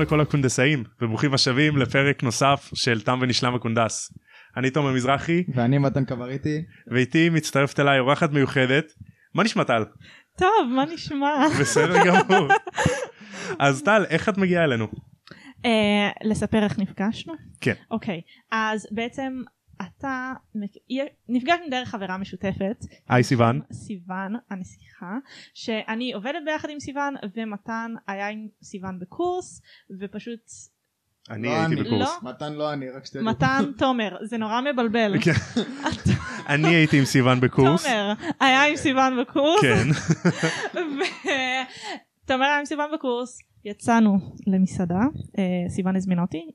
שלום לכל הקונדסאים וברוכים השבים לפרק נוסף של תם ונשלם הקונדס. אני תומר מזרחי ואני מתן קבריטי. ואיתי מצטרפת אליי אורחת מיוחדת. מה נשמע טל? טוב, מה נשמע? בסדר גמור. אז טל, איך את מגיעה אלינו? אה, לספר איך נפגשנו? כן. אוקיי, אז בעצם אתה נפגשנו דרך חברה משותפת. היי סיוון. סיוון הנסיכה שאני עובדת ביחד עם סיוון ומתן היה עם סיוון בקורס ופשוט. אני לא הייתי בקורס. לא? מתן לא אני רק שתדעו. מתן תומר זה נורא מבלבל. כן. אני הייתי עם סיוון בקורס. תומר היה עם סיוון בקורס. כן. תומר היה עם סיוון בקורס יצאנו למסעדה אה, סיוון הזמינה אותי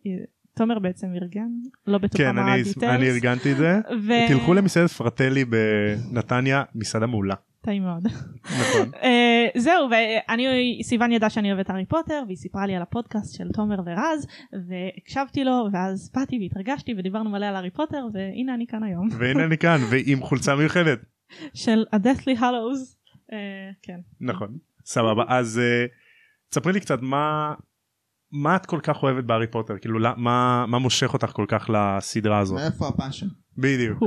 תומר בעצם ארגן, לא בטוחה כן, מה הדיטלס. כן, אני ארגנתי את זה. ו... תלכו למסעדת פרטלי בנתניה, מסעדה מעולה. טעים מאוד. נכון. אה, זהו, ואני, סיוון ידעה שאני אוהבת הארי פוטר, והיא סיפרה לי על הפודקאסט של תומר ורז, והקשבתי לו, ואז באתי והתרגשתי ודיברנו מלא על הארי פוטר, והנה אני כאן היום. והנה אני כאן, ועם חולצה מיוחדת. של ה-Deathly Hallows, אה, כן. נכון, סבבה, אז אה, תספרי לי קצת מה... מה את כל כך אוהבת בהארי פוטר? כאילו מה מה מושך אותך כל כך לסדרה הזאת? מאיפה ה passion? בדיוק.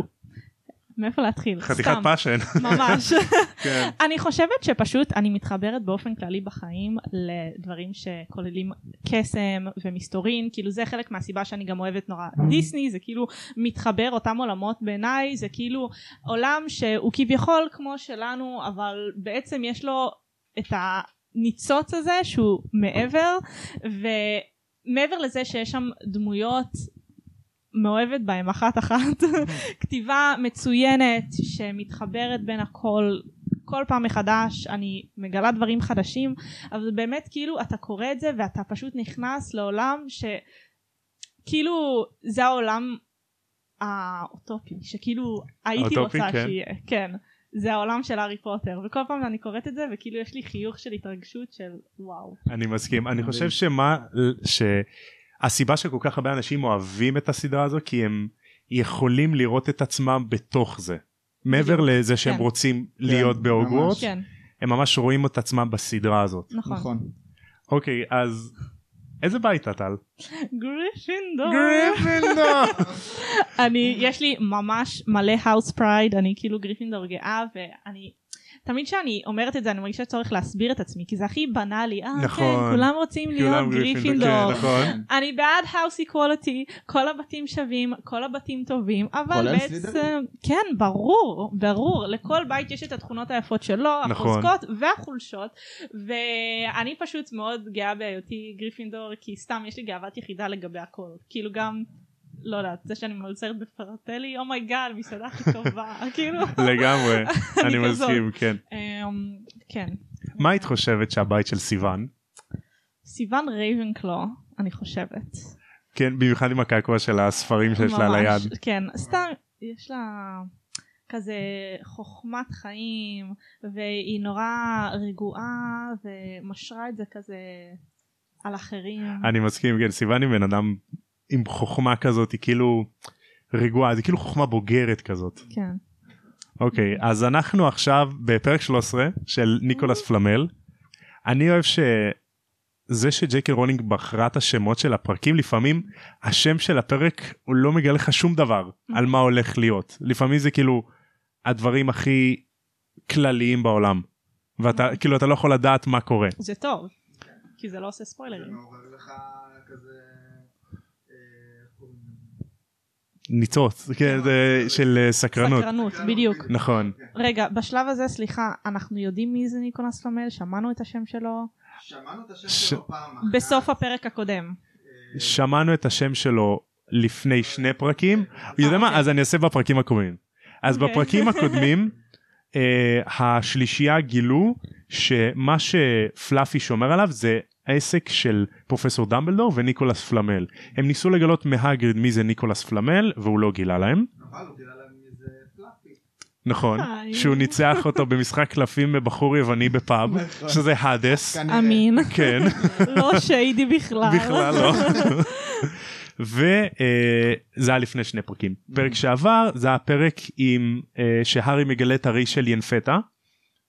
מאיפה להתחיל? חתיכת passion. ממש. כן. אני חושבת שפשוט אני מתחברת באופן כללי בחיים לדברים שכוללים קסם ומסתורין. כאילו זה חלק מהסיבה שאני גם אוהבת נורא דיסני. זה כאילו מתחבר אותם עולמות בעיניי. זה כאילו עולם שהוא כביכול כמו שלנו אבל בעצם יש לו את ה... הניצוץ הזה שהוא מעבר ומעבר לזה שיש שם דמויות מאוהבת בהם אחת אחת כתיבה מצוינת שמתחברת בין הכל כל פעם מחדש אני מגלה דברים חדשים אבל באמת כאילו אתה קורא את זה ואתה פשוט נכנס לעולם שכאילו זה העולם האוטופי שכאילו הייתי אוטופי, רוצה כן. שיהיה כן זה העולם של הארי פוטר וכל פעם אני קוראת את זה וכאילו יש לי חיוך של התרגשות של וואו. אני מסכים אני חושב שמה שהסיבה שכל כך הרבה אנשים אוהבים את הסדרה הזו כי הם יכולים לראות את עצמם בתוך זה מעבר לזה שהם כן. רוצים כן, להיות בהוגוורט כן. הם ממש רואים את עצמם בסדרה הזאת נכון. נכון. אוקיי אז איזה בית אתה טל? גריפינדור. גריפינדור. אני יש לי ממש מלא house pride אני כאילו גריפינדור גאה ואני תמיד כשאני אומרת את זה אני מרגישה צורך להסביר את עצמי כי זה הכי בנאלי אה נכון. כן כולם רוצים להיות כולם גריפינדור. כן, נכון. אני בעד house equality כל הבתים שווים כל הבתים טובים אבל בעצם? כן ברור ברור לכל בית יש את התכונות היפות שלו נכון. החוזקות והחולשות ואני פשוט מאוד גאה בהיותי גריפינדור כי סתם יש לי גאוות יחידה לגבי הכל כאילו גם לא יודעת זה שאני מלצרת בפרטלי oh my god מסעדה הכי טובה כאילו לגמרי אני. מסכים כן. אמ, כן מה היית חושבת שהבית של סיוון סיוון רייבנקלו אני חושבת. כן במיוחד עם הקעקוע של הספרים שיש לה על היד. כן, סתם יש לה כזה חוכמת חיים והיא נורא רגועה ומשרה את זה כזה על אחרים. אני מסכים כן סיוון היא בן אדם עם חוכמה כזאת היא כאילו רגועה זה כאילו חוכמה בוגרת כזאת. כן. אוקיי אז אנחנו עכשיו בפרק 13 של ניקולס פלאמל. אני אוהב שזה שג'יי קיי רולינג בחרה את השמות של הפרקים לפעמים השם של הפרק הוא לא מגלה לך שום דבר על מה הולך להיות לפעמים זה כאילו הדברים הכי כלליים בעולם ואתה כאילו אתה לא יכול לדעת מה קורה. זה טוב. כי זה לא עושה זה ספוילרים. מעורר לך כזה... אה, איך קוראים לזה? ניצוץ כן זה של אה, סקרנות סקרנות, בדיוק. נכון רגע, בשלב הזה, סליחה, אנחנו יודעים מי זה ניקולס פלמל? שמענו את השם שלו שמענו את השם שלו פעם אחת. בסוף הפרק הקודם. אה, שמענו את השם שלו לפני שני פרקים הוא יודע מה אוקיי. אז אני אעשה בפרקים הקודמים אז אוקיי. בפרקים הקודמים אה, השלישייה גילו שמה שפלאפי שומר עליו זה העסק של פרופסור דמבלדור וניקולס פלמל הם ניסו לגלות מהגריד מי זה ניקולס פלמל והוא לא גילה להם אבל הוא גילה להם איזה פלאפי. נכון. שהוא ניצח אותו במשחק קלפים בבחור יווני בפאב נכון. שזה האדס. אמין. כן לא שיידי בכלל. בכלל לא. וזה היה לפני שני פרקים. פרק שעבר זה הפרק עם אה, שהארי מגלה את הרי של ינפטה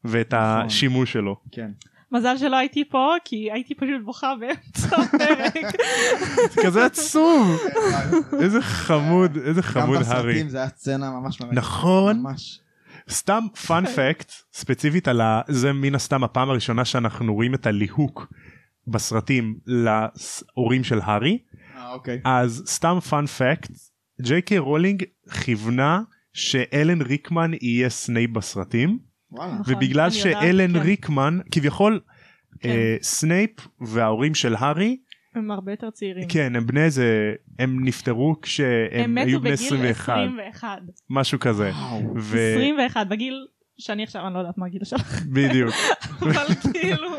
ואת נכון. השימוש שלו. כן. מזל שלא הייתי פה כי הייתי פשוט בוכה באמצע הפרק. זה כזה עצוב איזה חמוד איזה חמוד גם הארי בסרטים זה היה סצנה ממש ממש. נכון ממש. סתם fun fact ספציפית על ה... זה מן הסתם הפעם הראשונה שאנחנו רואים את הליהוק בסרטים להורים של הארי אה, אוקיי. אז סתם fun fact ג'יי קיי רולינג כיוונה שאלן ריקמן יהיה סנייפ בסרטים ובגלל אני יודעת, שאלן כן. ריקמן כביכול כן. אה, סנייפ וההורים של הארי הם הרבה יותר צעירים. כן הם בני איזה הם נפטרו הם כשהם היו מתו בני בגיל 21 21. משהו כזה וואו. ו... 21 בגיל שאני עכשיו אני לא יודעת מה הגיל שלך בדיוק אבל כאילו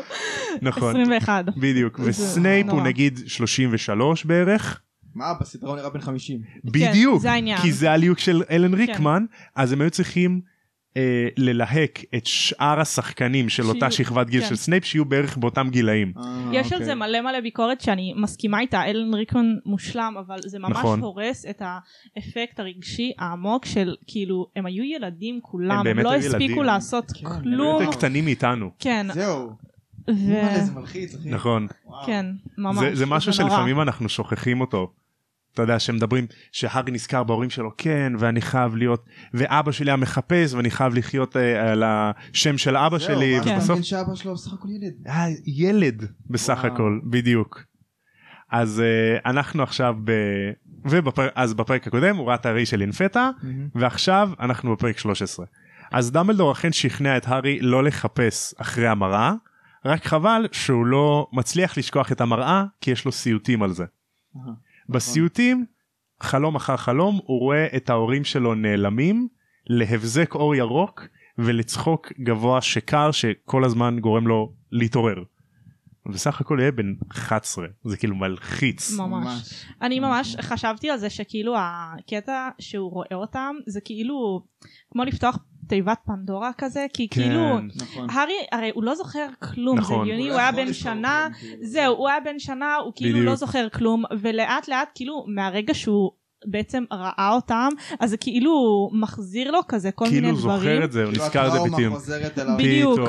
נכון 21. בדיוק וסנייפ הוא. נגיד 33 בערך מה בסדרה הוא נראה בן 50. בדיוק כן, זה העניין. כי זה הליהוק של אלן ריקמן אז הם היו צריכים אה, ללהק את שאר השחקנים של אותה שיהיו- שכבת גיל כן. של סנייפ שיהיו בערך באותם גילאים. אה, יש על אוקיי. זה מלא מלא ביקורת שאני מסכימה איתה אלן ריקמן מושלם אבל זה ממש נכון. הורס את האפקט הרגשי העמוק של כאילו הם היו ילדים כולם הם, באמת לא היו הספיקו ילדים. לעשות כן, הם כלום יותר קטנים מאיתנו כן זהו. ו... זה מלחיץ אחי. נכון וואו. כן ממש זה, זה משהו נורא. שלפעמים אנחנו שוכחים אותו. אתה יודע שמדברים שהארי נזכר בהורים שלו כן ואני חייב להיות ואבא שלי היה מחפש ואני חייב לחיות אה, על השם של אבא זהו, שלי אתה ובסוף מבין שאבא שלו בסך הכל ילד. היה ילד בסך וואו. הכל בדיוק. אז uh, אנחנו עכשיו ב... ובפר... אז בפרק הקודם הוא ראה את הראי של אינפטה ועכשיו אנחנו בפרק 13. אז דמבלדור אכן שכנע את הארי לא לחפש אחרי המראה רק חבל שהוא לא מצליח לשכוח את המראה כי יש לו סיוטים על זה. אהה. בסיוטים חלום אחר חלום הוא רואה את ההורים שלו נעלמים להבזק אור ירוק ולצחוק גבוה שקר שכל הזמן גורם לו להתעורר. בסך הכל יהיה בן 11 זה כאילו מלחיץ. ממש. אני ממש חשבתי על זה שכאילו הקטע שהוא רואה אותם זה כאילו כמו לפתוח תיבת פנדורה כזה כי כאילו נכון. הארי הרי הוא לא זוכר כלום זה נכון. הגיוני לא הוא היה בן שנה כלום, כאילו. זהו הוא היה בן שנה הוא כאילו בדיוק. לא זוכר כלום ולאט לאט כאילו מהרגע שהוא בעצם ראה אותם אז זה כאילו מחזיר לו כזה כל כאילו מיני הוא זוכר דברים את זה הוא כאילו נזכר את זה פתאום. בדיוק.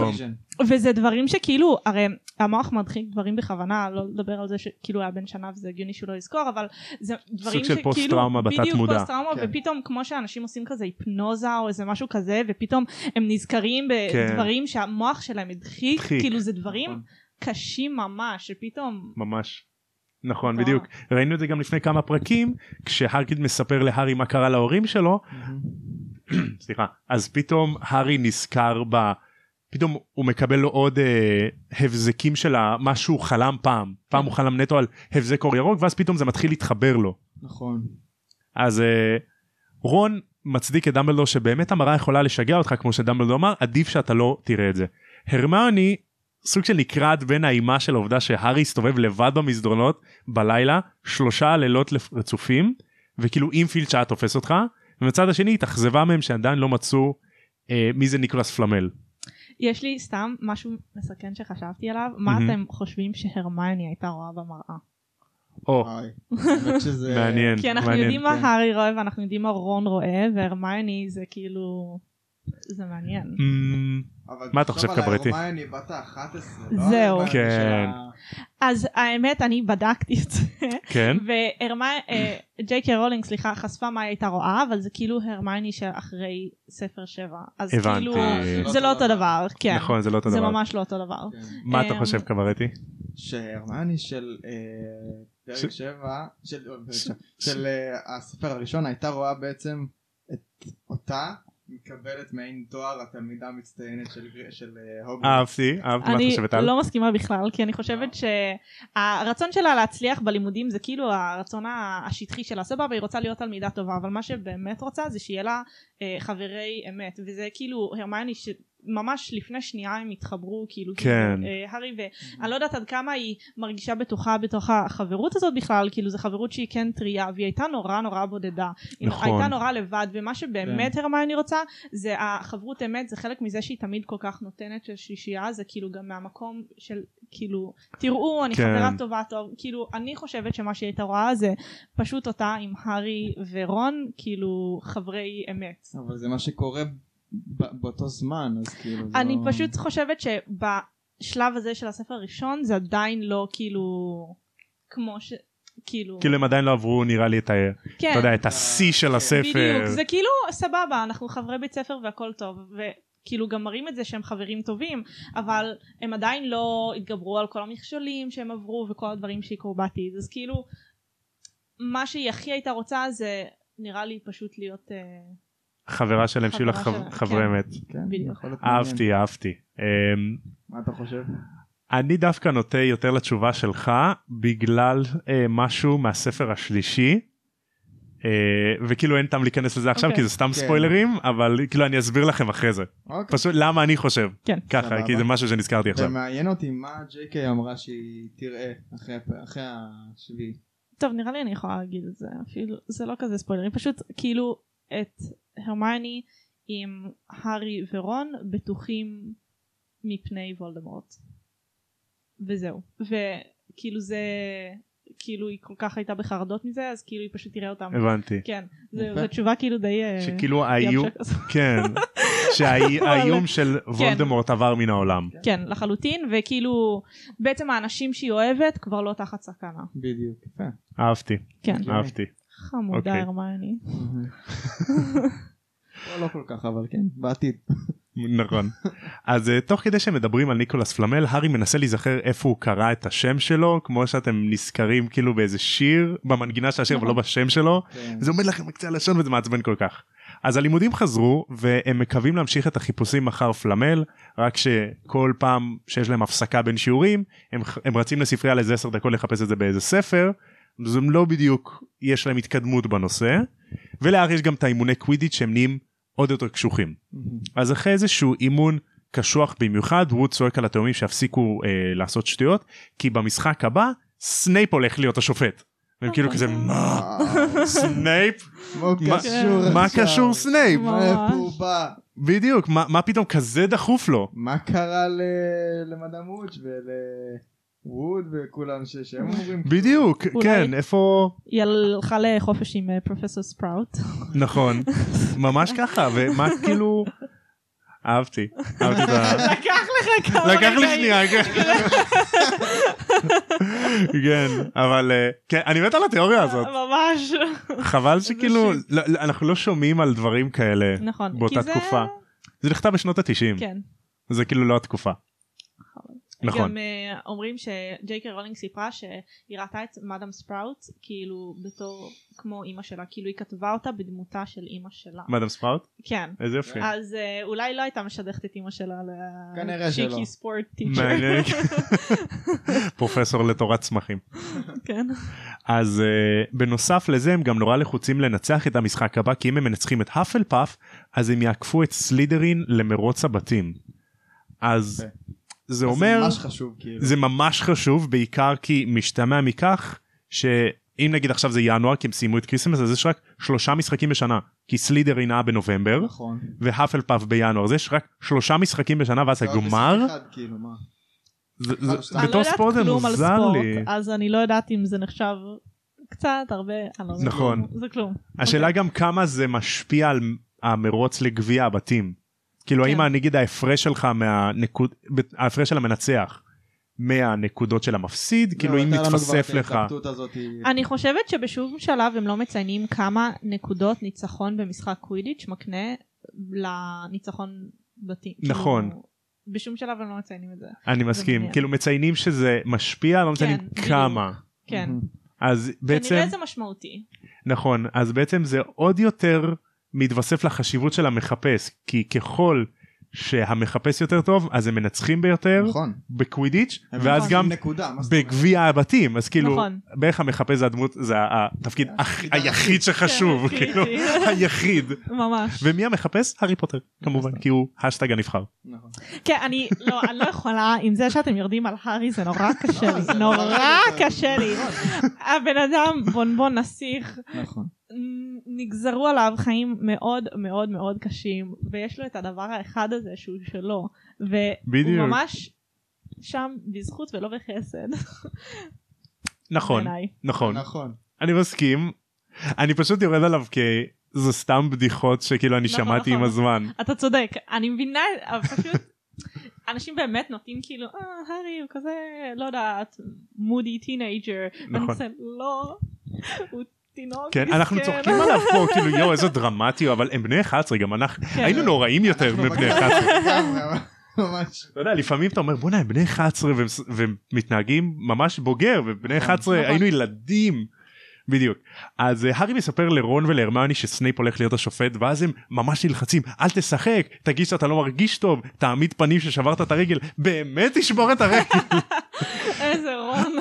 וזה דברים שכאילו הרי המוח מדחיק דברים בכוונה לא לדבר על זה שכאילו היה בן שנה וזה הגיוני שהוא לא יזכור אבל זה דברים של שכאילו פוסט-טראומה בתת בדיוק מודע. פוסט טראומה כן. ופתאום כמו שאנשים עושים כזה היפנוזה או איזה משהו כזה ופתאום הם נזכרים כן. בדברים שהמוח שלהם הדחיק הדחיק. כאילו זה דברים נכון. קשים ממש שפתאום ממש. נכון מטורף. בדיוק ראינו את זה גם לפני כמה פרקים כשהארקיד מספר להארי מה קרה להורים שלו סליחה אז פתאום הארי נזכר ב... פתאום הוא מקבל לו עוד אה, הבזקים של מה שהוא חלם פעם פעם הוא חלם נטו על הבזק אור ירוק ואז פתאום זה מתחיל להתחבר לו נכון. אז אה, רון מצדיק את דמבלדור שבאמת המראה יכולה לשגע אותך כמו שדמבלדור אמר עדיף שאתה לא תראה את זה. הרמוני סוג של נקרעת בין האימה של העובדה שהארי הסתובב לבד במסדרונות בלילה שלושה לילות רצופים וכאילו אם פילץ' היה תופס אותך ומצד השני התאכזבה מהם שעדיין לא מצאו אה, מי זה ניקולס פלמל. יש לי סתם משהו מסכן שחשבתי עליו מה מהמם. אתם חושבים שהרמיוני הייתה רואה במראה או. מעניין כי אנחנו מעניין. יודעים מה כן. הארי רואה ואנחנו יודעים מה רון רואה והרמיוני זה כאילו זה מעניין אבל מה אתה חושב, תחשוב על קברטי? ההרמיוני בת ה-11. לא זהו. כן. אז האמת אני בדקתי את זה כן וג'יי קיי רולינג סליחה חשפה מה היא הייתה רואה אבל זה כאילו הרמייני של אחרי ספר שבע אז הבנתי. כאילו אה, זה לא אותו דבר כן נכון זה לא אותו זה דבר. ממש לא אותו דבר כן. מה אתה אמ, חושב קברטי? שהרמיוני של אה, פרק 7 של אה, הספר הראשון הייתה רואה בעצם את אותה מקבלת מעין תואר התלמידה המצטיינת של של אה, הוגוורטס. אהבתי אהבתי מה את אני חושבת על? לא מסכימה בכלל כי אני חושבת שהרצון שלה להצליח בלימודים זה כאילו הרצון השטחי שלה סבבה היא רוצה להיות תלמידה טובה אבל מה שבאמת רוצה זה שיהיה לה אה, חברי אמת וזה כאילו הרמיוני שממש לפני שנייה הם התחברו כאילו כן. כאילו, אה, הארי ואני לא יודעת עד כמה היא מרגישה בטוחה בתוך החברות הזאת בכלל כאילו זו חברות שהיא כן טריה והיא הייתה נורא נורא בודדה היא נכון. הייתה נורא לבד ומה שבאמת כן. הרמיוני רוצה זה החברות אמת זה חלק מזה שהיא תמיד כל כך נותנת של שישייה זה כאילו גם מהמקום של כאילו תראו אני כן. חברה טובה טוב כאילו אני חושבת שמה שהיא הייתה רואה זה פשוט אותה עם הארי ורון כאילו חברי אמת. אבל זה מה שקורה באותו זמן אז כאילו אני לא- פשוט חושבת בשלב הזה של הספר הראשון זה עדיין לא כאילו כמו ש... כאילו, כאילו הם עדיין לא עברו נראה לי את ה... כן, אתה יודע, את השיא של הספר. בדיוק, זה כאילו סבבה, אנחנו חברי בית ספר והכל טוב, וכאילו גם מראים את זה שהם חברים טובים, אבל הם עדיין לא התגברו על כל המכשולים שהם עברו וכל הדברים שיקרו בעתיד, אז כאילו, מה שהיא הכי הייתה רוצה זה נראה לי פשוט להיות... אה, חברה שלהם שיהיו לך חברה שלה, חברי כן. אמת. כן, מעניין. אהבתי אהבתי. אמ, מה אתה חושב? אני דווקא נוטה יותר לתשובה שלך בגלל אה, משהו מהספר השלישי. אה, וכאילו אין טעם להיכנס לזה עכשיו אוקיי. כי זה סתם כן. ספוילרים אבל כאילו אני אסביר לכם אחרי זה אוקיי. פשוט למה אני חושב כן. ככה סבבה. כי זה משהו שנזכרתי עכשיו. ומעניין אותי מה ג'יי קיי אמרה שהיא תראה אחרי אחרי השביעי. טוב נראה לי אני יכולה להגיד את זה אפילו זה לא כזה ספוילרים פשוט כאילו את הרמני עם הארי ורון בטוחים מפני וולדמורט וזהו וכאילו זה כאילו היא כל כך הייתה בחרדות מזה אז כאילו היא פשוט תראה אותם הבנתי. כן. זו תשובה כאילו די אה, שכאילו האיום כזו. כן שהאיום של וולדמורט עבר מן העולם. כן לחלוטין וכאילו בעצם האנשים שהיא אוהבת כבר לא תחת סכנה בדיוק. אהבתי כן. אהבתי. חמודה אוקיי. הרמני לא, לא כל כך אבל כן בעתיד. נכון. אז uh, תוך כדי שמדברים על ניקולס פלמל הארי מנסה להיזכר איפה הוא קרא את השם שלו כמו שאתם נזכרים כאילו באיזה שיר במנגינה של השיר אבל לא נכון. בשם שלו כן. זה עומד לכם בקצה הלשון וזה מעצבן כל כך. אז הלימודים חזרו והם מקווים להמשיך את החיפושים אחר פלמל רק שכל פעם שיש להם הפסקה בין שיעורים הם, הם רצים לספרייה לאיזה 10 דקות לחפש את זה באיזה ספר אז הם לא בדיוק יש להם התקדמות בנושא ולהארי יש גם את האימוני קווידיץ' שהם נהיים עוד יותר קשוחים. אז אחרי איזשהו אימון קשוח במיוחד ווד צועק על התאומים שיפסיקו אה, לעשות שטויות כי במשחק הבא סנייפ הולך להיות השופט. והם כאילו כזה מה סנייפ מה קשור מה עכשיו? קשור סנייפ הוא? בדיוק מה פתאום כזה דחוף לו מה קרה ל- למדאם ולווד וכולם שהם אומרים בדיוק כן איפה היא הלכה לחופש עם אה, פרופסור ספראוט. נכון ממש ככה ומה כאילו אהבתי אהבתי את ה... לקח לך כמה לקח לי רגעים. שנייה כן. כן אבל אה, כן אני מת על התיאוריה הזאת ממש. חבל שכאילו. לא- לא, אנחנו לא שומעים על דברים כאלה נכון. באותה תקופה זה נכתב בשנות התשעים כן. זה כאילו לא התקופה נכון גם אה, אומרים שג'יי קיי רולינג סיפרה שהיא ראתה את מאדם ספראוט כאילו בתור כמו אימא שלה כאילו היא כתבה אותה בדמותה של אימא שלה. מאדם ספראוט כן. איזה יופי אז אה, אולי לא הייתה משדכת את אימא שלה כנראה שלא. לשיקי sport teacher. מעניין. פרופסור לתורת צמחים כן. אז uh, בנוסף לזה הם גם נורא לחוצים לנצח את המשחק הבא כי אם הם מנצחים את האפלפאף אז הם יעקפו את סלידרין למרוץ הבתים. אז יפה. זה אומר ממש חשוב כאילו. זה ממש חשוב בעיקר כי משתמע מכך שאם נגיד עכשיו זה ינואר כי הם סיימו את כריסמס אז יש רק שלושה משחקים בשנה כי סלידרין היה בנובמבר נכון. והאפלפאף בינואר אז יש רק שלושה משחקים בשנה ואז הגמר משחק אחד, כאילו. זה- זה- לא בתור יודעת ספורט זה כלום על מוזר ספורט לי. אז אני לא יודעת אם זה נחשב קצת הרבה. אני לא יודעת. נכון. זה כלום. השאלה אוקיי. גם כמה זה משפיע על המרוץ לגביע הבתים. כאילו האם כן. נגיד ההפרש שלך מהנקוד ההפרש של המנצח מהנקודות של המפסיד כאילו לא, אם לנו כבר מתווסף לך. אני חושבת שבשום שלב הם לא מציינים כמה נקודות ניצחון במשחק קווידיץ' מקנה לניצחון בתים. נכון. כאילו, בשום שלב הם לא מציינים את זה. אני מסכים. כאילו מציינים שזה משפיע לא מציינים בדיוק. כמה כן. אז בעצם כנראה זה משמעותי. נכון אז בעצם זה עוד יותר מתווסף לחשיבות של המחפש כי ככל שהמחפש יותר טוב אז הם מנצחים ביותר נכון. בקווידיץ' ואז גם? בגביע הבתים אז כאילו נכון. בערך המחפש זה הדמות זה התפקיד היחיד שחשוב כן, כאילו. היחיד ממש. ומי המחפש הארי פוטר כמובן כי הוא השטג הנבחר נכון. כן, אני לא, אני לא יכולה, עם זה שאתם יורדים על הארי זה נורא קשה לי. נורא קשה לי. הבן אדם בונבון נסיך. נכון. נגזרו עליו חיים מאוד מאוד מאוד קשים ויש לו את הדבר האחד הזה שהוא שלו והוא בדיוק. ממש שם בזכות ולא בחסד. נכון בעיניי. נכון נכון. אני מסכים אני פשוט יורד עליו כי זה סתם בדיחות שכאילו אני נכון, שמעתי עם נכון. הזמן אתה צודק אני מבינה אבל פשוט אנשים באמת נוטים כאילו אה הארי הוא כזה לא יודעת moody teenager. נכון. לא. הוא תינוק כן אנחנו. צוחקים עליו פה כאילו יואו איזה דרמטי אבל הם בני 11 גם אנחנו כן. היינו נוראים יותר מבני בגיל 11. לגמרי, ממש. אתה יודע לפעמים אתה אומר בואנה הם בני 11 והם- והם מתנהגים ממש בוגר ובני 11 נכון. היינו ילדים. בדיוק אז אה, הארי מספר לרון ולהרמיוני שסנייפ הולך להיות השופט ואז הם ממש נלחצים אל תשחק תגיד שאתה לא מרגיש טוב תעמיד פנים ששברת את הרגל באמת תשבור את הרגל. איזה רון.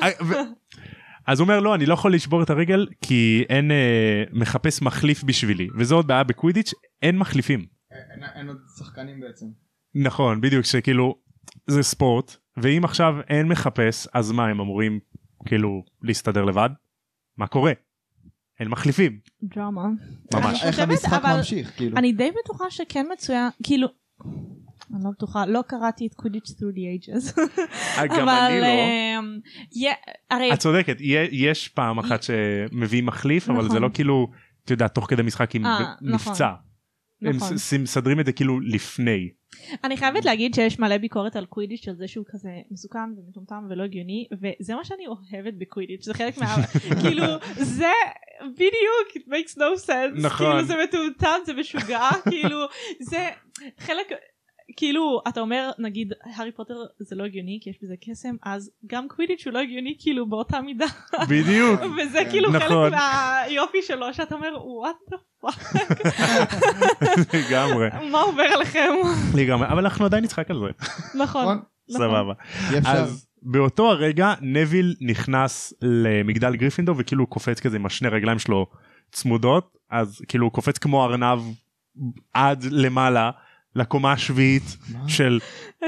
אז הוא אומר לא אני לא יכול לשבור את הרגל כי אין אה, מחפש מחליף בשבילי וזה עוד בעיה בקווידיץ' אין מחליפים. אין- אין עוד שחקנים בעצם. נכון בדיוק שכאילו זה ספורט ואם עכשיו אין מחפש אז מה הם אמורים כאילו להסתדר לבד? מה קורה? אין מחליפים דרמה. ממש. אני איך המשחק ממשיך כאילו. אני די בטוחה שכן מצוין כאילו. אני לא בטוחה לא קראתי את קווידיץ' through the ages. גם אני לא. אמ, את צודקת יש פעם אחת שמביאים מחליף אבל זה נכון. לא כאילו אתה יודע תוך כדי משחק עם אה, נכון. נפצע. הם נכון. מסדרים את זה כאילו לפני. אני חייבת להגיד שיש מלא ביקורת על קווידיץ' על זה שהוא כזה מסוכן ומטומטם ולא הגיוני וזה מה שאני אוהבת בקווידיץ' זה חלק מה... כאילו זה בדיוק it makes no sense נכון. כאילו זה מטומטם זה משוגע כאילו זה חלק כאילו אתה אומר נגיד הארי פוטר זה לא הגיוני כי יש בזה קסם אז גם קווידיץ' הוא לא הגיוני כאילו באותה מידה בדיוק. וזה כן. כאילו נכון. חלק מהיופי שלו שאתה אומר what the fuck לגמרי. מה עובר עליכם לגמרי אבל אנחנו עדיין נצחק על זה. נכון? נכון נכון. סבבה. אז באותו הרגע נוויל נכנס למגדל גריפינדור וכאילו קופץ כזה עם השני רגליים שלו צמודות אז כאילו הוא קופץ כמו ארנב עד למעלה לקומה השביעית? של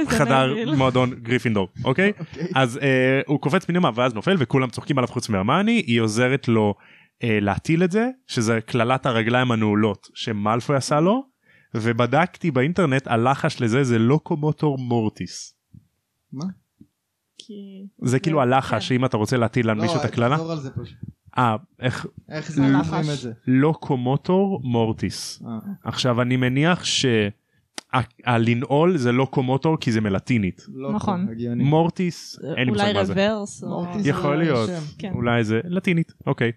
חדר. מועדון גריפינדור אוקיי אוקיי. אז אה, הוא קופץ פנימה ואז נופל וכולם צוחקים עליו חוץ מהרמני היא עוזרת לו אה, להטיל את זה שזה קללת הרגליים הנעולות שמלפוי עשה לו ובדקתי באינטרנט הלחש לזה זה לוקומוטור מורטיס מה? כי- זה כאילו כן. הלחש שאם אתה רוצה להטיל על מישהו את לא, הקללה. אה איך איך זה לא. לוקומוטור מורטיס אה, עכשיו אני מניח שהלנעול זה לוקומוטור כי זה מלטינית לא נכון. מורטיס אין לי אולי מושג מה זה רוורס או- מורטיס יכול זה להיות. כן. אולי זה לטינית אוקיי.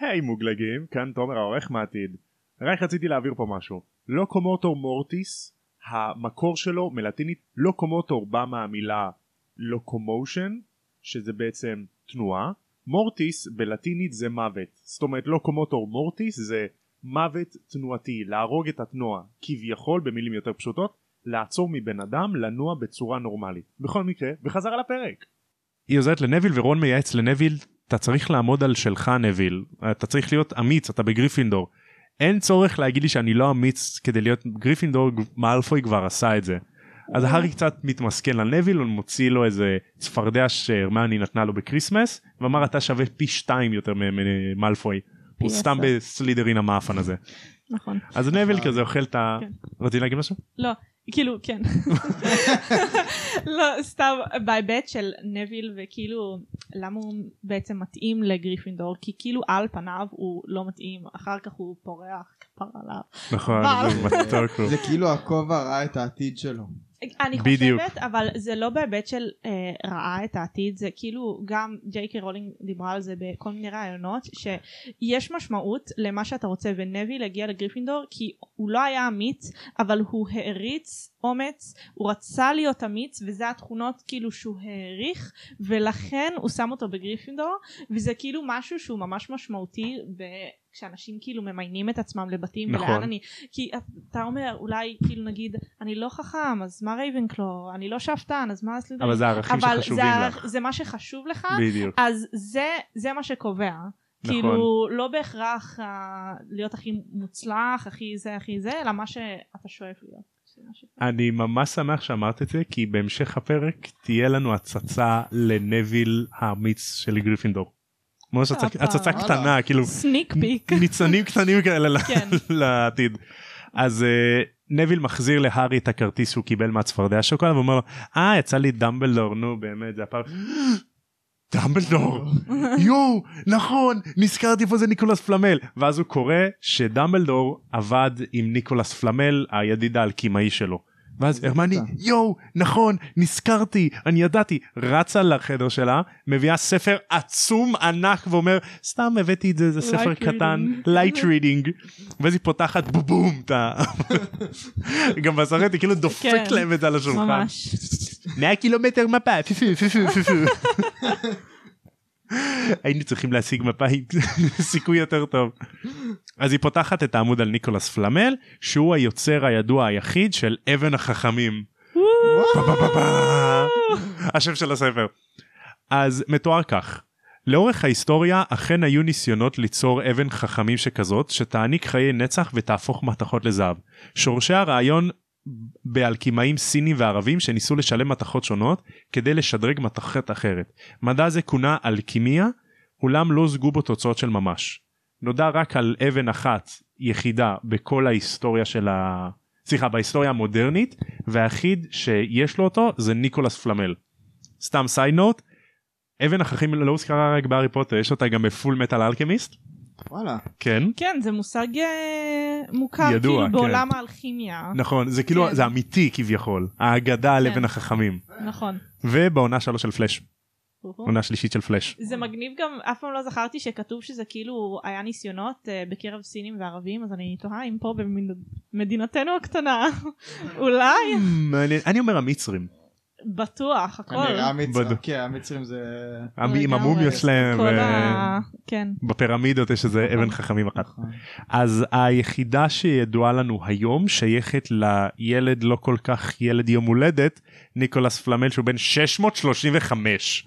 היי מוגלגים כאן תומר העורך מהעתיד. רק רציתי להעביר פה משהו לוקומוטור מורטיס המקור שלו מלטינית לוקומוטור בא מהמילה לוקומושן שזה בעצם תנועה מורטיס בלטינית זה מוות זאת אומרת לוקומוטור מורטיס זה מוות תנועתי להרוג את התנועה כביכול במילים יותר פשוטות לעצור מבן אדם לנוע בצורה נורמלית בכל מקרה בחזרה לפרק. היא עוזרת לנוויל ורון מייעץ לנוויל אתה צריך לעמוד על שלך נוויל אתה צריך להיות אמיץ אתה בגריפינדור אין צורך להגיד לי שאני לא אמיץ כדי להיות גריפינדור מאלפוי כבר עשה את זה. אז הארי קצת מתמסכן על נוויל הוא מוציא לו איזה צפרדע שהרמני נתנה לו בקריסמס ואמר אתה שווה פי שתיים יותר ממאלפוי. הוא סתם. בסלידרין המעפן הזה נכון אז נוויל כזה אוכל את ה... כן. רציתי להגיד משהו? לא כאילו כן לא סתם בהיבט של נוויל וכאילו למה הוא בעצם מתאים לגריפינדור כי כאילו על פניו הוא לא מתאים אחר כך הוא פורח כפר עליו נכון. זה כאילו הכובע ראה את העתיד שלו. אני בדיוק. חושבת אבל זה לא בהיבט של אה, ראה את העתיד זה כאילו גם ג'יי קיי רולינג דיברה על זה בכל מיני רעיונות שיש משמעות למה שאתה רוצה ונוויל הגיע לגריפינדור כי הוא לא היה אמיץ אבל הוא העריך אומץ הוא רצה להיות אמיץ וזה התכונות כאילו שהוא העריך ולכן הוא שם אותו בגריפינדור וזה כאילו משהו שהוא ממש משמעותי ב... כשאנשים כאילו ממיינים את עצמם לבתים נכון. ולאן אני כי אתה אומר אולי כאילו נגיד אני לא חכם אז מה רייבנקלו אני לא שאפתן אז מה סלידרין אבל זה הערכים אבל שחשובים זה, לך. זה מה שחשוב לך בדיוק. אז זה זה מה שקובע נכון. כאילו לא בהכרח uh, להיות הכי מוצלח הכי זה הכי זה אלא מה שאתה שואף להיות. אני ממש שמח שאמרת את זה כי בהמשך הפרק תהיה לנו הצצה לנוויל האמיץ של גריפינדור. ממש הצצה-. הצצה וואלה. קטנה כאילו sneak peek ניצנים קטנים כאלה כן לעתיד. אז אה, נוויל מחזיר להארי את הכרטיס שהוא קיבל מהצפרדע שוקולד ואומר לו אה יצא לי דמבלדור נו באמת זה הפעם. דמבלדור יואו נכון נזכרתי איפה זה ניקולס פלמל ואז הוא קורא שדמבלדור עבד עם ניקולס פלמל הידיד האלכימאי שלו ואז הרמני יואו נכון נזכרתי אני ידעתי רצה לחדר שלה מביאה ספר עצום ענק ואומר סתם הבאתי את זה זה ספר Light קטן reading." light reading ואז היא פותחת בובום את ה- גם בסרט היא כאילו דופק כן, להם את זה על השולחן. ממש. 100 קילומטר מפה היינו צריכים להשיג עם סיכוי יותר טוב. אז היא פותחת את העמוד על ניקולס פלמל שהוא היוצר הידוע היחיד של אבן החכמים. השם של הספר. אז מתואר כך. לאורך ההיסטוריה אכן היו ניסיונות ליצור אבן חכמים שכזאת שתעניק חיי נצח ותהפוך מתכות לזהב. שורשי הרעיון באלכימאים סינים וערבים שניסו לשלב מתכות שונות כדי לשדרג מתכת אחרת. מדע זה כונה אלכימיה אולם לא הושגו בו תוצאות של ממש. נודע רק על אבן אחת יחידה בכל ההיסטוריה של ה... סליחה בהיסטוריה המודרנית והיחיד שיש לו אותו זה ניקולס פלמל. סתם side note אבן החכמים לא הוזכרה רק בהארי פוטר יש אותה גם ב Fullmetal Alchemist וואלה. כן כן זה מושג אה, מוכר ידוע, כאילו כן. בעולם האלכימיה נכון זה כאילו כן. זה אמיתי כביכול האגדה על כן. אבן החכמים נכון. ובעונה שלוש של פלאש עונה שלישית של פלאש זה מגניב גם אף פעם לא זכרתי שכתוב שזה כאילו היה ניסיונות אה, בקרב סינים וערבים אז אני תוהה אם פה במדינתנו הקטנה אולי. אני אומר המצרים בטוח הכל כנראה המצרים, בדוק. כן המצרים זה... עם לגמרי. המומיות שלהם כל ה... כן ובפירמידות יש איזה אבן חכמים אחת נכון. אז היחידה שידועה לנו היום שייכת לילד לא כל כך ילד יום הולדת ניקולס פלמל שהוא בן 635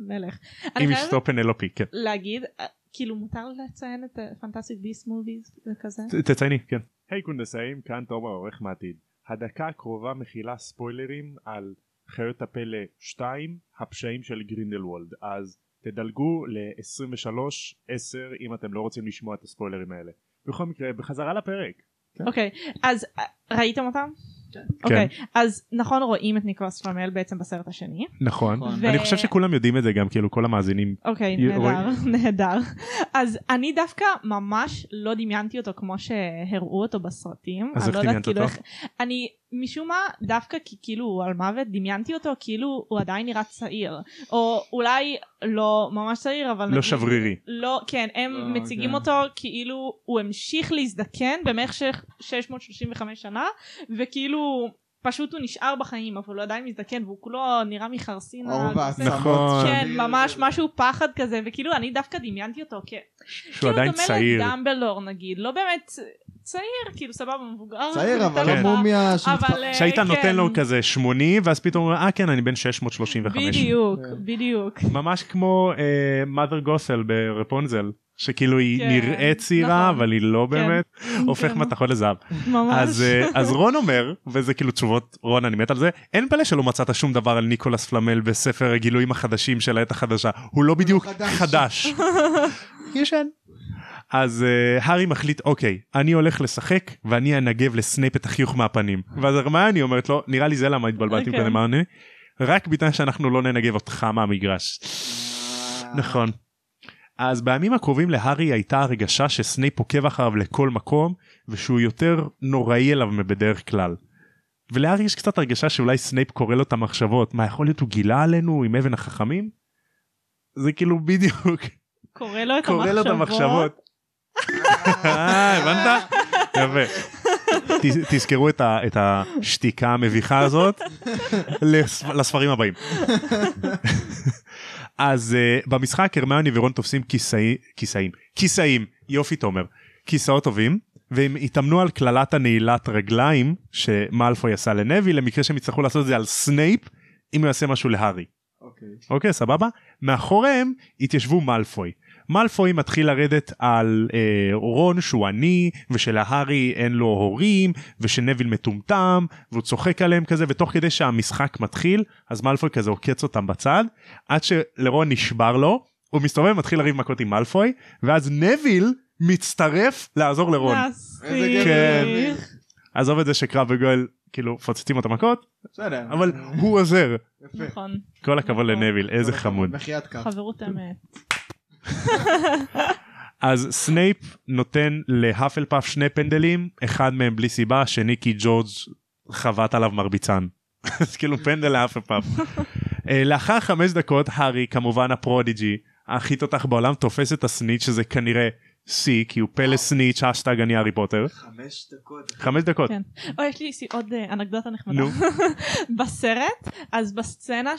מלך. עם אני אשתו פנלופי כן. להגיד אה, כאילו מותר לציין את פנטסטיק ביסט מוביז וכזה תצייני כן. היי קונדסאים כאן תומר העורך מעתיד. הדקה הקרובה מכילה ספוילרים על חיות הפלא 2 הפשעים של גרינדלוולד אז תדלגו ל-23 10 אם אתם לא רוצים לשמוע את הספוילרים האלה. בכל מקרה בחזרה לפרק. אוקיי אז אה, ראיתם אותם? כן. אוקיי אז נכון רואים את ניקולס פלמל בעצם בסרט השני נכון. נכון. ו- אני חושב שכולם יודעים את זה גם כאילו כל המאזינים. אוקיי י- נהדר נהדר אז אני דווקא ממש לא דמיינתי אותו כמו שהראו אותו בסרטים. אז איך לא דמיינת כאילו אותו? איך- אני משום מה דווקא כי כאילו הוא על מוות דמיינתי אותו כאילו הוא עדיין נראה צעיר או אולי לא ממש צעיר אבל לא נגיד- שברירי. לא כן הם לא, מציגים כן. אותו כאילו הוא המשיך להזדקן במשך 635 שנה וכאילו פשוט הוא נשאר בחיים אבל הוא עדיין מזדקן והוא כולו נראה הכיסא. העצמות. נכון. כן ממש משהו פחד כזה וכאילו אני דווקא דמיינתי אותו כ... שהוא כאילו עדיין דומה צעיר. לדמבלור נגיד לא באמת צעיר כאילו סבבה מבוגר צעיר אבל ניתן כן. לך, המומיה של... אבל אה, שהיית כן, נותן לו כזה 80 ואז פתאום הוא אומר אה כן אני בן 635. בדיוק כן. בדיוק ממש כמו מאדר גוסל ברפונזל שכאילו היא כן, נראית צעירה נכון. אבל היא לא כן. באמת הופך כן. מתכות לזהב. ממש אז אה, אז רון אומר וזה כאילו תשובות רון אני מת על זה אין פלא שלא מצאת שום דבר על ניקולס פלמל בספר הגילויים החדשים של העת החדשה הוא לא בדיוק חדש. חדש. ישן. אז uh, הארי מחליט אוקיי אני הולך לשחק ואני אנגב לסנייפ את החיוך מהפנים ואז הרמני אומרת לו נראה לי זה למה התבלבלתי אוקיי. אמרה הרמיוני רק בתנאי שאנחנו לא ננגב אותך מהמגרש. נכון. אז בימים הקרובים להארי הייתה הרגשה שסנייפ עוקב אחריו לכל מקום ושהוא יותר נוראי אליו מבדרך כלל. ולהארי יש קצת הרגשה שאולי סנייפ קורא לו את המחשבות מה יכול להיות הוא גילה עלינו עם אבן החכמים? זה כאילו בדיוק קורא לו את קורא לו את המחשבות. אה, הבנת? יפה. תזכרו את השתיקה המביכה הזאת לס- לספרים הבאים. אז uh, במשחק הרמיוני ורון תופסים כיסאי- כיסאים כיסאים יופי תומר כיסאות טובים והם התאמנו על קללת הנעילת רגליים שמאלפוי עשה לנוויל למקרה שהם יצטרכו לעשות את זה על סנייפ אם הוא יעשה משהו להארי. אוקיי. אוקיי סבבה מאחוריהם התיישבו מאלפוי. מאלפוי מתחיל לרדת על אה, רון שהוא עני ושלהארי אין לו הורים ושנביל מטומטם והוא צוחק עליהם כזה ותוך כדי שהמשחק מתחיל אז מאלפוי כזה עוקץ אותם בצד עד שלרון נשבר לו הוא מסתובב ומתחיל לריב מכות עם מאלפוי ואז נביל מצטרף לעזור לרון. כן. עזוב את זה שקראב וגויל כאילו מפוצצים אותו מכות. אבל הוא עוזר. נכון כל הכבוד לנוויל איזה חמוד. חברות אמת אז סנייפ נותן להאפלפאף שני פנדלים אחד מהם בלי סיבה השני כי ג'ורג' חבט עליו מרביצן. אז כאילו פנדל לאף פעם. אה, לאחר חמש דקות הארי כמובן ה prodigy הכי תותח בעולם תופס את הסניץ' שזה כנראה שיא כי הוא פלא סניץ' אשטג אני הארי פוטר. חמש דקות. חמש דקות. כן. או יש לי סי- עוד אה, אנקדוטה נחמדה. נו. בסרט אז בסצנה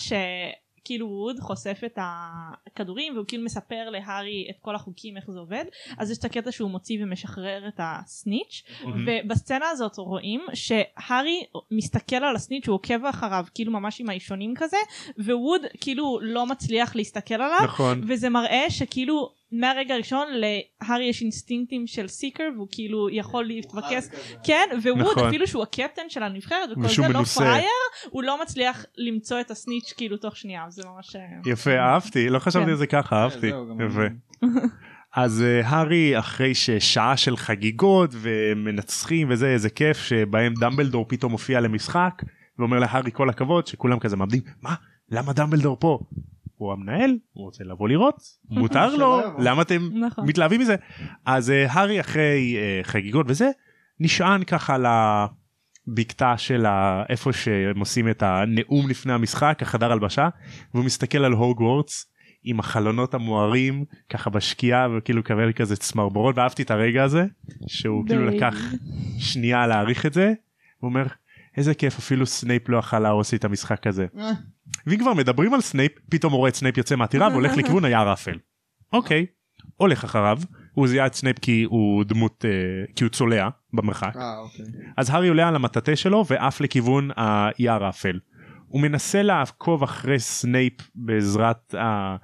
שכאילו ווד חושף את הכדורים והוא כאילו מספר להארי את כל החוקים איך זה עובד אז יש את הקטע שהוא מוציא ומשחרר את הסניץ' מהמם. ובסצנה הזאת רואים שהארי מסתכל על הסניץ' הוא עוקב אחריו כאילו ממש עם האישונים כזה ווד כאילו לא מצליח להסתכל עליו נכון. וזה מראה שכאילו מהרגע הראשון להארי יש אינסטינקטים של סיקר והוא כאילו יכול להתבקס כן וווד נכון. אפילו שהוא הקפטן של הנבחרת וכל זה לא מנוסה. פראייר הוא לא מצליח למצוא את הסניץ' כאילו תוך שנייה זה ממש אה, יפה אהבתי לא חשבתי כן. על זה ככה אהבתי. יפה. אני. אז אה, הארי אחרי ששעה של חגיגות ומנצחים וזה איזה כיף שבהם דמבלדור פתאום מופיע למשחק ואומר להארי כל הכבוד שכולם כזה מאבדים מה למה דמבלדור פה. הוא המנהל הוא רוצה לבוא לראות מותר לו. למה אתם נכון מתלהבים מזה אז אה, הארי אחרי אה, חגיגות וזה נשען ככה על הבקתה של ה- איפה שהם עושים את הנאום לפני המשחק החדר הלבשה והוא מסתכל על הוגוורטס עם החלונות המוארים ככה בשקיעה וכאילו מקבל כזה צמרמורות ואהבתי את הרגע הזה שהוא כאילו די. לקח שנייה להעריך את זה. הוא אומר איזה כיף אפילו סנייפ לא יכל להרוס לי את המשחק הזה. ואם כבר מדברים על סנייפ פתאום הוא רואה את סנייפ יוצא מהטירה והולך לכיוון היער האפל. אוקיי הולך אחריו הוא זיהה את סנייפ כי הוא דמות אה, כי הוא צולע במרחק אה, אוקיי. אז הארי עולה על המטאטה שלו ועף לכיוון היער האפל. הוא מנסה לעקוב אחרי סנייפ בעזרת אה,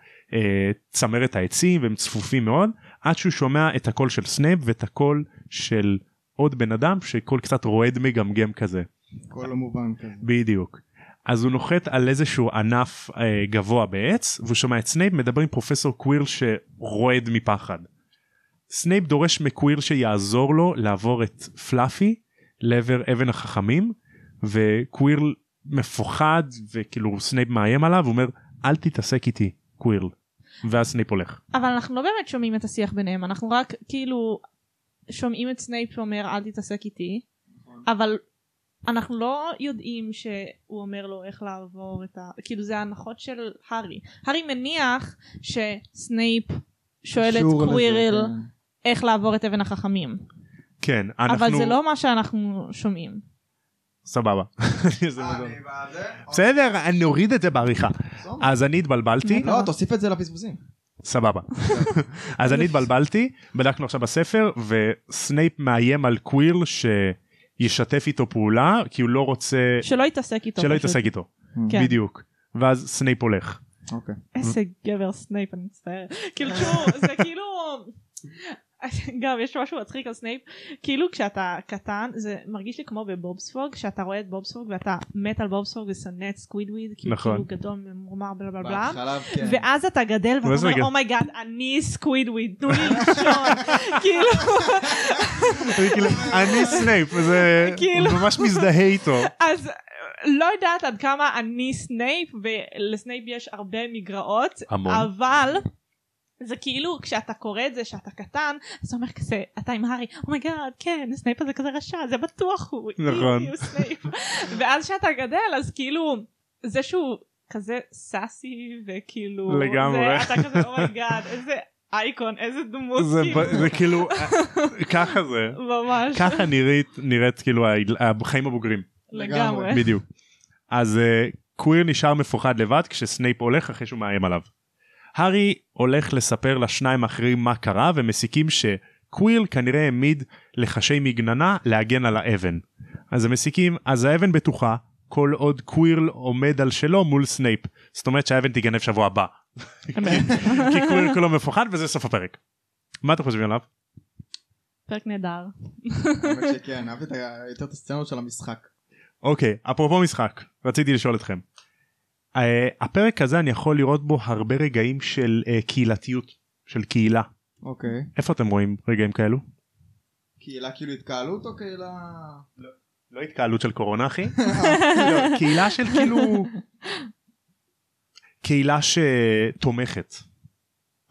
צמרת העצים והם צפופים מאוד עד שהוא שומע את הקול של סנייפ ואת הקול של עוד בן אדם שקול קצת רועד מגמגם כזה. הכל לא מובן כזה. בדיוק. אז הוא נוחת על איזשהו ענף אה, גבוה בעץ והוא שומע את סנייפ מדבר עם פרופסור קווירל שרועד מפחד. סנייפ דורש מקווירל שיעזור לו לעבור את פלאפי לעבר אבן החכמים וקווירל מפוחד וכאילו סנייפ מאיים עליו אומר אל תתעסק איתי קווירל. ואז סנייפ הולך. אבל אנחנו לא באמת שומעים את השיח ביניהם אנחנו רק כאילו שומעים את סנייפ שאומר אל תתעסק איתי. אבל אנחנו לא יודעים שהוא אומר לו איך לעבור את ה... כאילו זה הנחות של הארי. הארי מניח שסנייפ שואל את לזה, קווירל כן. איך לעבור את אבן החכמים. כן אנחנו אבל זה לא מה שאנחנו שומעים. סבבה. אה? בסדר אני נוריד את זה בעריכה. אז אני התבלבלתי לא, תוסיף את זה לפספוסים. סבבה. אז אני התבלבלתי, בדקנו עכשיו בספר, וסנייפ מאיים על קווירל שישתף איתו פעולה, כי הוא לא רוצה שלא יתעסק איתו. שלא. יתעסק איתו. כן. בדיוק. ואז סנייפ הולך. אוקיי. איזה גבר סנייפ אני מצטערת. כאילו זה כאילו גם יש משהו מצחיק על סנייפ כאילו כשאתה קטן זה מרגיש לי כמו בבובספוג שאתה רואה את בובספוג ואתה מת על בובספוג ושונא את סקווידוויד כי הוא נכון. כאילו גדול ממורמר בלה בלה בלה כן. ואז אתה גדל ואתה אומר? oh my god אני סקווידוויד תנו לי לישון כאילו אני כאילו, אני סנייפ, זה כאילו. ממש מזדהה איתו. אז לא יודעת עד כמה אני סנייפ ולסנייפ יש הרבה מגרעות המון. אבל זה כאילו כשאתה קורא את זה שאתה קטן אז אתה אומר כזה אתה עם הארי oh my god כן סנייפ הזה כזה רשע זה בטוח הוא נכון. ואז שאתה גדל אז כאילו זה שהוא כזה sassy וכאילו לגמרי. זה, אתה כזה oh my god איזה אייקון איזה דמות זה כאילו זה כאילו, אה, ככה זה. ממש ככה נראית נראית כאילו החיים הבוגרים. לגמרי בדיוק. אז אה, קווירל נשאר מפוחד לבד כשסנייפ הולך אחרי שהוא מאיים עליו. הארי הולך לספר לשניים האחרים מה קרה ומסיקים שקווירל כנראה העמיד לחשי מגננה להגן על האבן. אז הם מסיקים אז האבן בטוחה כל עוד קווירל עומד על שלו מול סנייפ. זאת אומרת שהאבן תיגנב שבוע הבא. כי קווירל כולו מפוחד וזה סוף הפרק. מה אתם חושבים עליו? פרק נהדר האמת שכן, אהבתי יותר את הסצנות של המשחק. אוקיי אפרופו משחק רציתי לשאול אתכם. Uh, הפרק הזה אני יכול לראות בו הרבה רגעים של uh, קהילתיות של קהילה אוקיי. איפה אתם רואים רגעים כאלו? קהילה כאילו התקהלות או קהילה... לא התקהלות של קורונה אחי. לא, קהילה של כאילו קהילה שתומכת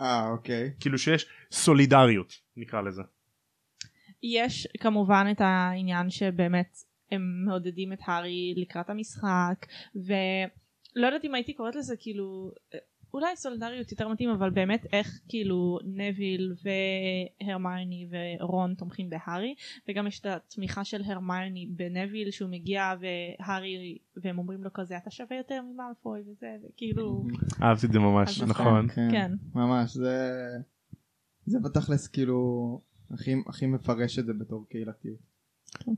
אה, אוקיי. כאילו שיש סולידריות נקרא לזה. יש כמובן את העניין שבאמת הם מעודדים את הארי לקראת המשחק ולא יודעת אם הייתי קוראת לזה כאילו אולי סולידריות יותר מתאים אבל באמת איך כאילו נביל והרמיוני ורון תומכים בהארי וגם יש את התמיכה של הרמיוני בנביל שהוא מגיע והארי והם אומרים לו כזה אתה שווה יותר ממאלפוי וזה וכאילו אהבתי את זה ממש אז נכון כן, כן. ממש זה זה בתכלס כאילו הכי הכי מפרש את זה בתור קהילתיות.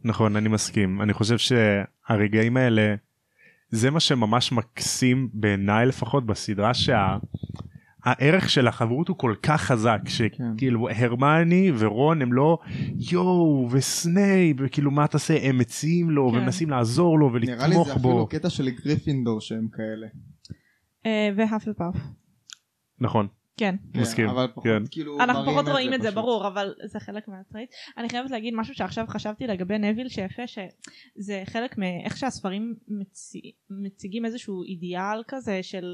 נכון אני מסכים אני חושב שהרגעים האלה זה מה שממש מקסים בעיניי לפחות בסדרה שהערך של החברות הוא כל כך חזק שכאילו הרמני ורון הם לא יואו וסנייפ וכאילו מה תעשה הם מציעים לו כן. ומנסים לעזור לו נראה לי ולתמוך זה בו. אפילו קטע של גריפינדור שהם כאלה. אה, והפלפאף כן כן מסכים, אבל פחות כן. כאילו אנחנו פחות רואים את זה פשוט. ברור אבל זה חלק מהטרייט אני חייבת להגיד משהו שעכשיו חשבתי לגבי נביל שיפה שזה חלק מאיך שהספרים מצי... מציגים איזשהו אידיאל כזה של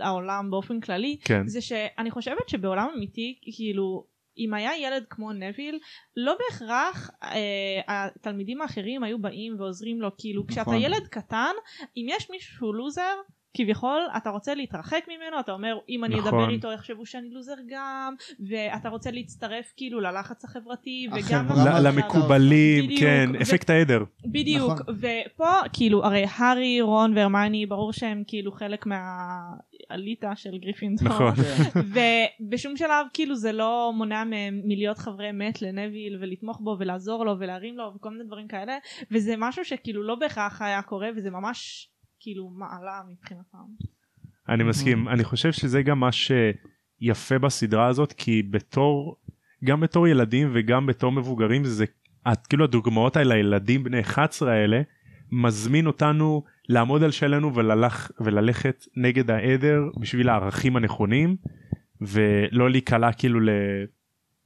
העולם באופן כללי כן זה שאני חושבת שבעולם אמיתי כאילו אם היה ילד כמו נביל לא בהכרח אה, התלמידים האחרים היו באים ועוזרים לו כאילו כשאתה נכון. ילד קטן אם יש מישהו שהוא לוזר כביכול אתה רוצה להתרחק ממנו אתה אומר אם אני נכון. אדבר איתו יחשבו שאני לוזר גם ואתה רוצה להצטרף כאילו ללחץ החברתי וגם למקובלים בדיוק, כן ו- אפקט העדר בדיוק נכון. ופה כאילו הרי הארי רון והרמני ברור שהם כאילו חלק מהאליטה של גריפינדור נכון. ובשום שלב כאילו זה לא מונע מהם מלהיות חברי מת לנביל ולתמוך בו ולעזור לו ולהרים לו וכל מיני דברים כאלה וזה משהו שכאילו לא בהכרח היה קורה וזה ממש כאילו מעלה מבחינתם. אני מסכים אני חושב שזה גם מה שיפה בסדרה הזאת כי בתור גם בתור ילדים וגם בתור מבוגרים זה את, כאילו הדוגמאות האלה הילדים בני 11 האלה מזמין אותנו לעמוד על שלנו וללך, וללכת נגד העדר בשביל הערכים הנכונים ולא להיקלע כאילו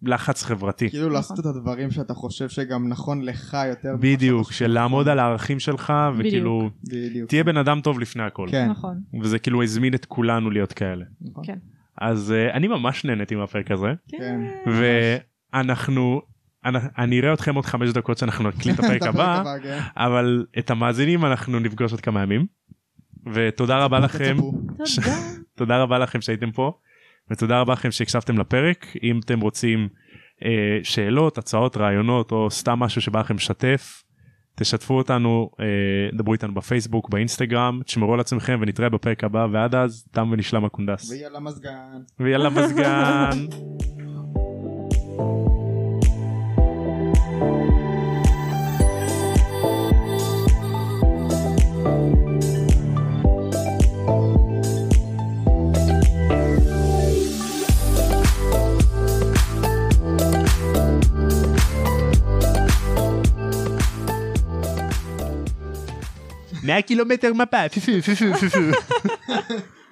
ללחץ חברתי כאילו לעשות את הדברים שאתה חושב שגם נכון לך יותר. בדיוק של. לעמוד על הערכים שלך וכאילו בדיוק. תהיה בן אדם טוב לפני הכל כן. נכון. וזה כאילו הזמין את כולנו להיות כאלה נכון. כן. אז uh, אני ממש נהניתי מהפרק הזה. כן. ואנחנו אני, אני אראה אתכם עוד חמש דקות שאנחנו נקליט את הפרק הבא כן. אבל את המאזינים אנחנו נפגוש עוד כמה ימים. ותודה רבה לכם. תודה. תודה רבה לכם שהייתם פה ותודה רבה לכם שהקשבתם לפרק אם אתם רוצים אה, שאלות הצעות רעיונות או סתם משהו שבא לכם לשתף תשתפו אותנו אה, דברו איתנו בפייסבוק באינסטגרם תשמרו על עצמכם ונתראה בפרק הבא ועד אז תם ונשלם הקונדס ויאללה מזגן. ויאללה מזגן. mais à kilomètre ma pas. Fufu, fufu, fufu.